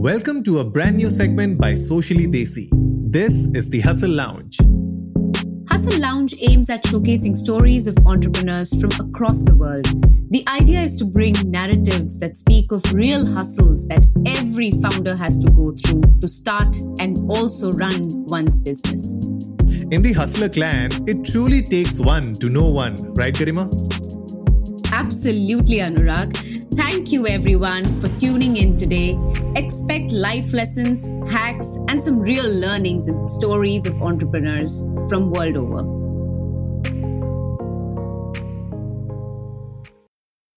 Welcome to a brand new segment by Socially Desi. This is the Hustle Lounge. Hustle Lounge aims at showcasing stories of entrepreneurs from across the world. The idea is to bring narratives that speak of real hustles that every founder has to go through to start and also run one's business. In the Hustler clan, it truly takes one to know one, right, Garima? Absolutely, Anurag. Thank you, everyone, for tuning in today. Expect life lessons, hacks, and some real learnings and stories of entrepreneurs from world over.